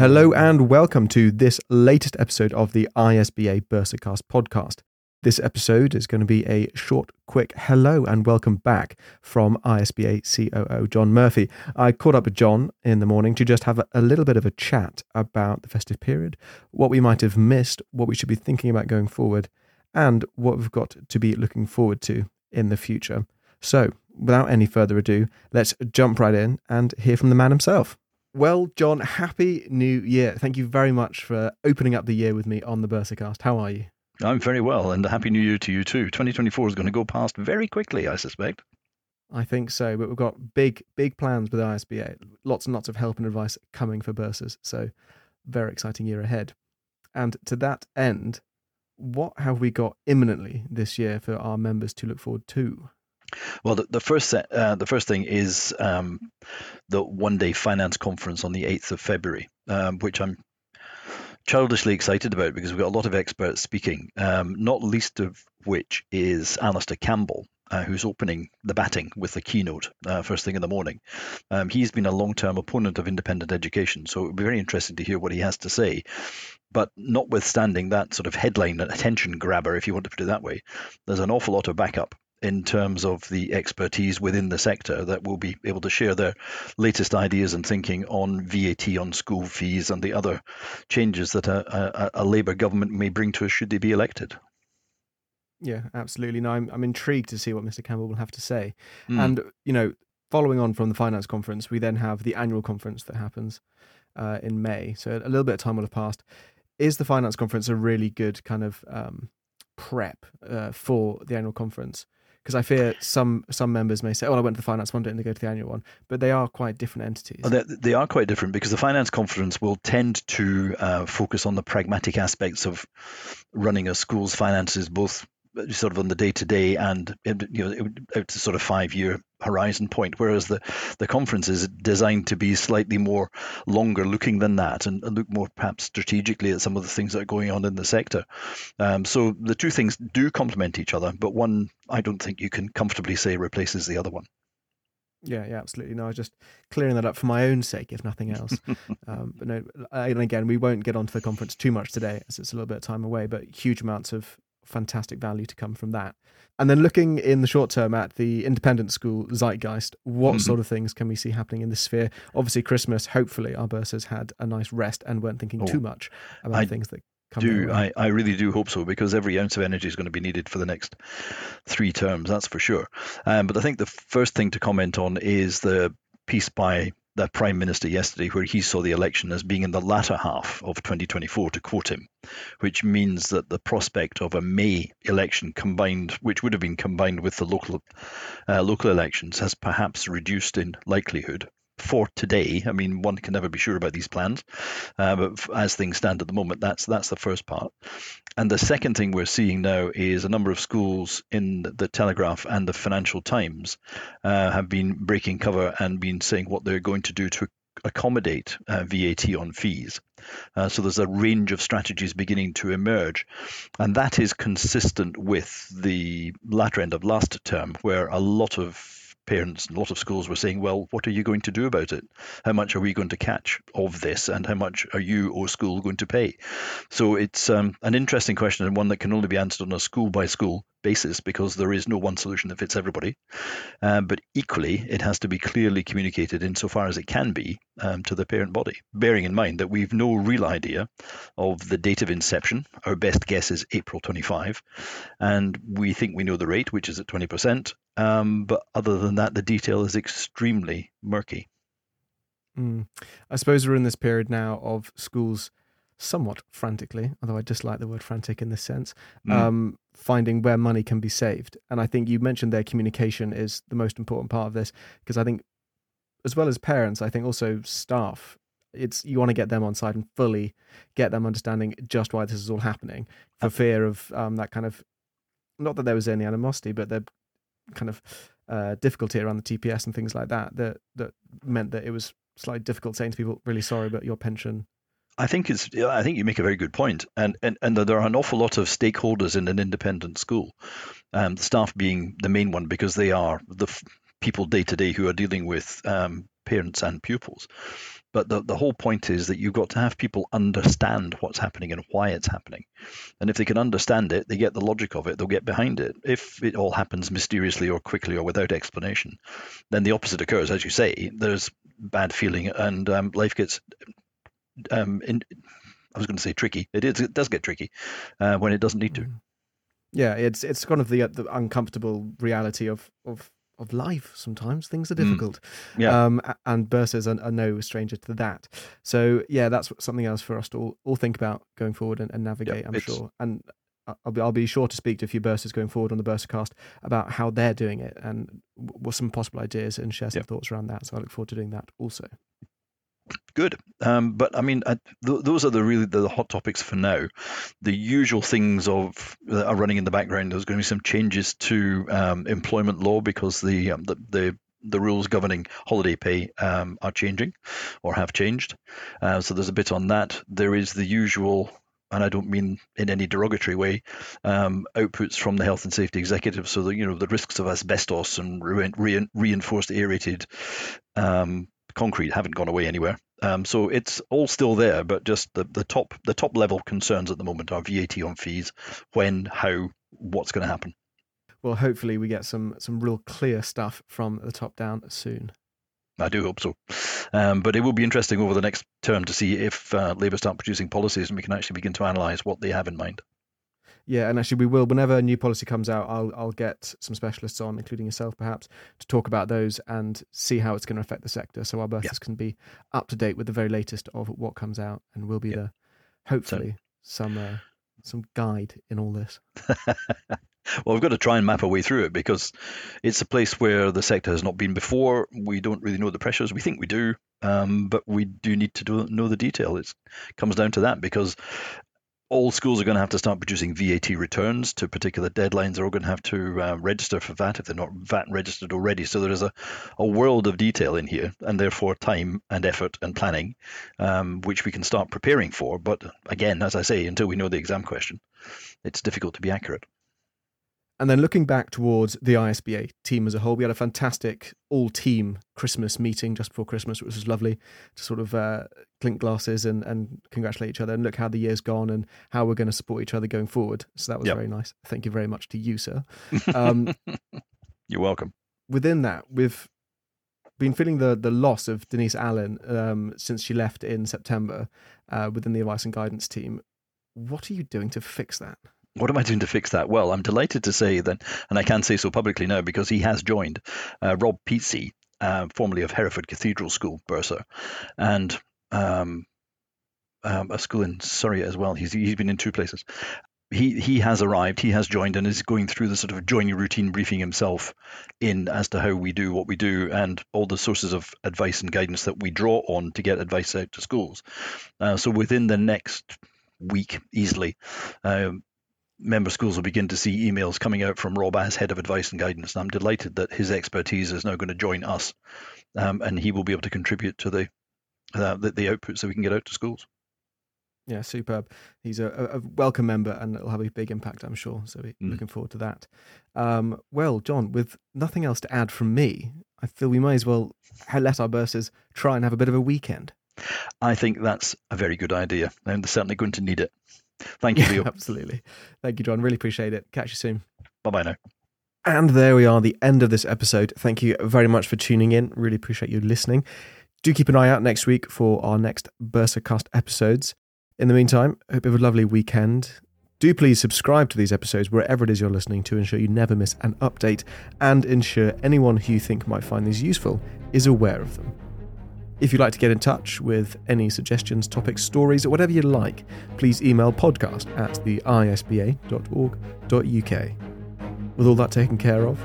Hello and welcome to this latest episode of the ISBA Bursarcast podcast. This episode is going to be a short, quick hello and welcome back from ISBA COO John Murphie. I caught up with John in the morning to just have a little bit of a chat about the festive period, what we might have missed, what we should be thinking about going forward, and what we've got to be looking forward to in the future. So, without any further ado, let's jump right in and hear from the man himself. Well, John, happy new year. Thank you very much for opening up the year with me on the Bursarcast. How are you? I'm very well, and a happy new year to you too. 2024 is going to go past very quickly, I suspect. I think so, but we've got big, big plans with ISBA. Lots and lots of help and advice coming for bursars. So, very exciting year ahead. And to that end, what have we got imminently this year for our members to look forward to? Well, the, the first uh, the first thing is um, the one day finance conference on the 8th of February, um, which I'm childishly excited about because we've got a lot of experts speaking, um, not least of which is Alastair Campbell. Uh, who's opening the batting with the keynote uh, first thing in the morning? Um, he's been a long-term opponent of independent education, so it would be very interesting to hear what he has to say. But notwithstanding that sort of headline attention grabber, if you want to put it that way, there's an awful lot of backup in terms of the expertise within the sector that will be able to share their latest ideas and thinking on VAT on school fees and the other changes that a, a, a Labour government may bring to us should they be elected. Yeah, absolutely. No, I'm, I'm intrigued to see what Mr. Campbell will have to say. Mm. And, you know, following on from the finance conference, we then have the annual conference that happens uh, in May. So a little bit of time will have passed. Is the finance conference a really good kind of um, prep uh, for the annual conference? Because I fear some some members may say, "Oh, I went to the finance one, didn't they go to the annual one," but they are quite different entities. They, they are quite different because the finance conference will tend to uh, focus on the pragmatic aspects of running a school's finances, both sort of on the day to day and you know out to sort of five year horizon point whereas the the conference is designed to be slightly more longer looking than that and, and look more perhaps strategically at some of the things that are going on in the sector um, so the two things do complement each other but one i don't think you can comfortably say replaces the other one yeah, yeah, absolutely. No, I was just clearing that up for my own sake, if nothing else. um, but no, and again, we won't get onto the conference too much today, as it's a little bit of time away. But huge amounts of fantastic value to come from that. And then looking in the short term at the independent school zeitgeist, what mm-hmm. sort of things can we see happening in this sphere? Obviously, Christmas, hopefully, our bursars had a nice rest and weren't thinking oh, too much about I things that come do. I, I really do hope so because every ounce of energy is going to be needed for the next three terms, that's for sure. Um, but I think the first thing to comment on is the piece by the Prime Minister yesterday, where he saw the election as being in the latter half of 2024, to quote him, which means that the prospect of a May election combined, which would have been combined with the local uh, local elections, has perhaps reduced in likelihood for today. I mean, one can never be sure about these plans, uh, but as things stand at the moment, that's that's the first part. And the second thing we're seeing now is a number of schools in the Telegraph and the Financial Times uh, have been breaking cover and been saying what they're going to do to accommodate uh, VAT on fees. Uh, so there's a range of strategies beginning to emerge. And that is consistent with the latter end of last term, where a lot of parents and a lot of schools were saying, well, what are you going to do about it? How much are we going to catch of this, and how much are you or school going to pay? So it's um, an interesting question and one that can only be answered on a school by school basis because there is no one solution that fits everybody. Um, but equally, it has to be clearly communicated insofar as it can be um, to the parent body, bearing in mind that we've no real idea of the date of inception. Our best guess is April 25, and we think we know the rate, which is at 20%. Um, but other than that, the detail is extremely murky. Mm. I suppose we're in this period now of schools somewhat frantically, although I dislike the word frantic in this sense, mm. um, finding where money can be saved. And I think you mentioned their communication is the most important part of this because I think, as well as parents, I think also staff. It's you want to get them on side and fully get them understanding just why this is all happening, for fear of um, that kind of, not that there was any animosity, but the kind of uh, difficulty around the TPS and things like that that that meant that it was slightly difficult saying to people, "Really sorry, but your pension I think it's. I think you make a very good point, and and and there are an awful lot of stakeholders in an independent school, um, staff being the main one because they are the f- people day to day who are dealing with um, parents and pupils. But the, the whole point is that you've got to have people understand what's happening and why it's happening. And if they can understand it, they get the logic of it, they'll get behind it. If it all happens mysteriously or quickly or without explanation, then the opposite occurs. As you say, there's bad feeling and um, life gets um, in, I was going to say tricky. It is. It does get tricky uh, when it doesn't need to. Mm. Yeah, it's it's kind of the the uncomfortable reality of of of life. Sometimes things are mm. difficult. Mm. Yeah. Um, and bursars are, are, no stranger to that. So yeah, that's something else for us to all, all think about going forward and, and navigate. I'm sure. And I'll be, I'll be sure to speak to a few bursars going forward on the Bursarcast about how they're doing it and what some possible ideas and share some thoughts around that. So I look forward to doing that also good. Um, but I mean, th- those are the really the hot topics for now. The usual things of that are running in the background. There's going to be some changes to um, employment law because the, um, the, the the rules governing holiday pay um, are changing or have changed. Uh, so there's a bit on that. There is the usual and I don't mean in any derogatory way, um, outputs from the health and safety executive. So the you know the risks of asbestos and re- re- reinforced aerated um, concrete haven't gone away anywhere. Um, so it's all still there, but just the, the top the top level concerns at the moment are VAT on fees, when, how, what's going to happen. Well, hopefully we get some some real clear stuff from the top down soon. I do hope so. Um, but it will be interesting over the next term to see if uh, Labour start producing policies and we can actually begin to analyse what they have in mind. Yeah, and actually, we will. Whenever a new policy comes out, I'll I'll get some specialists on, including yourself, perhaps, to talk about those and see how it's going to affect the sector, so our yeah. can be up to date with the very latest of what comes out, and will be yeah. the hopefully so, some uh, some guide in all this. well, we've got to try and map our way through it because it's a place where the sector has not been before. We don't really know the pressures. We think we do, um, but we do need to do, know the detail. It comes down to that because all schools are going to have to start producing VAT returns to particular deadlines. They're all going to have to uh, register for VAT if they're not VAT registered already. So there is a, a world of detail in here, and therefore time and effort and planning, um, which we can start preparing for. But again, as I say, until we know the exam question, it's difficult to be accurate. And then looking back towards the ISBA team as a whole, we had a fantastic all team Christmas meeting just before Christmas, which was lovely to sort of uh, clink glasses and, and congratulate each other and look how the year's gone and how we're going to support each other going forward. So that was yep. very nice. Thank you very much to you, sir. Um, You're welcome. Within that, we've been feeling the the loss of Denise Allen um, since she left in September uh, within the advice and guidance team. What are you doing to fix that? What am I doing to fix that? Well, I'm delighted to say that, and I can say so publicly now because he has joined uh, Rob Peatsey, uh, formerly of Hereford Cathedral School, Bursar, and um, um, a school in Surrey as well. He's he's been in two places. He he has arrived. He has joined and is going through the sort of joining routine briefing himself in as to how we do what we do and all the sources of advice and guidance that we draw on to get advice out to schools. Uh, so within the next week, easily, um, member schools will begin to see emails coming out from Rob as head of advice and guidance. And I'm delighted that his expertise is now going to join us, um, and he will be able to contribute to the, uh, the, the outputs that we can get out to schools. Yeah, superb. He's a, a welcome member, and it'll have a big impact, I'm sure. So we're mm. looking forward to that. Um, well, John, with nothing else to add from me, I feel we may as well let our bursars try and have a bit of a weekend. I think that's a very good idea, and they're certainly going to need it. Thank you, yeah, Absolutely. Thank you, John. Really appreciate it. Catch you soon. Bye bye now. And there we are, the end of this episode. Thank you very much for tuning in. Really appreciate you listening. Do keep an eye out next week for our next Bursarcast episodes. In the meantime, hope you have a lovely weekend. Do please subscribe to these episodes wherever it is you're listening to ensure you never miss an update and ensure anyone who you think might find these useful is aware of them. If you'd like to get in touch with any suggestions, topics, stories, or whatever you'd like, please email podcast at the isba.org.uk. With all that taken care of,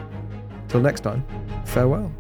till next time, farewell.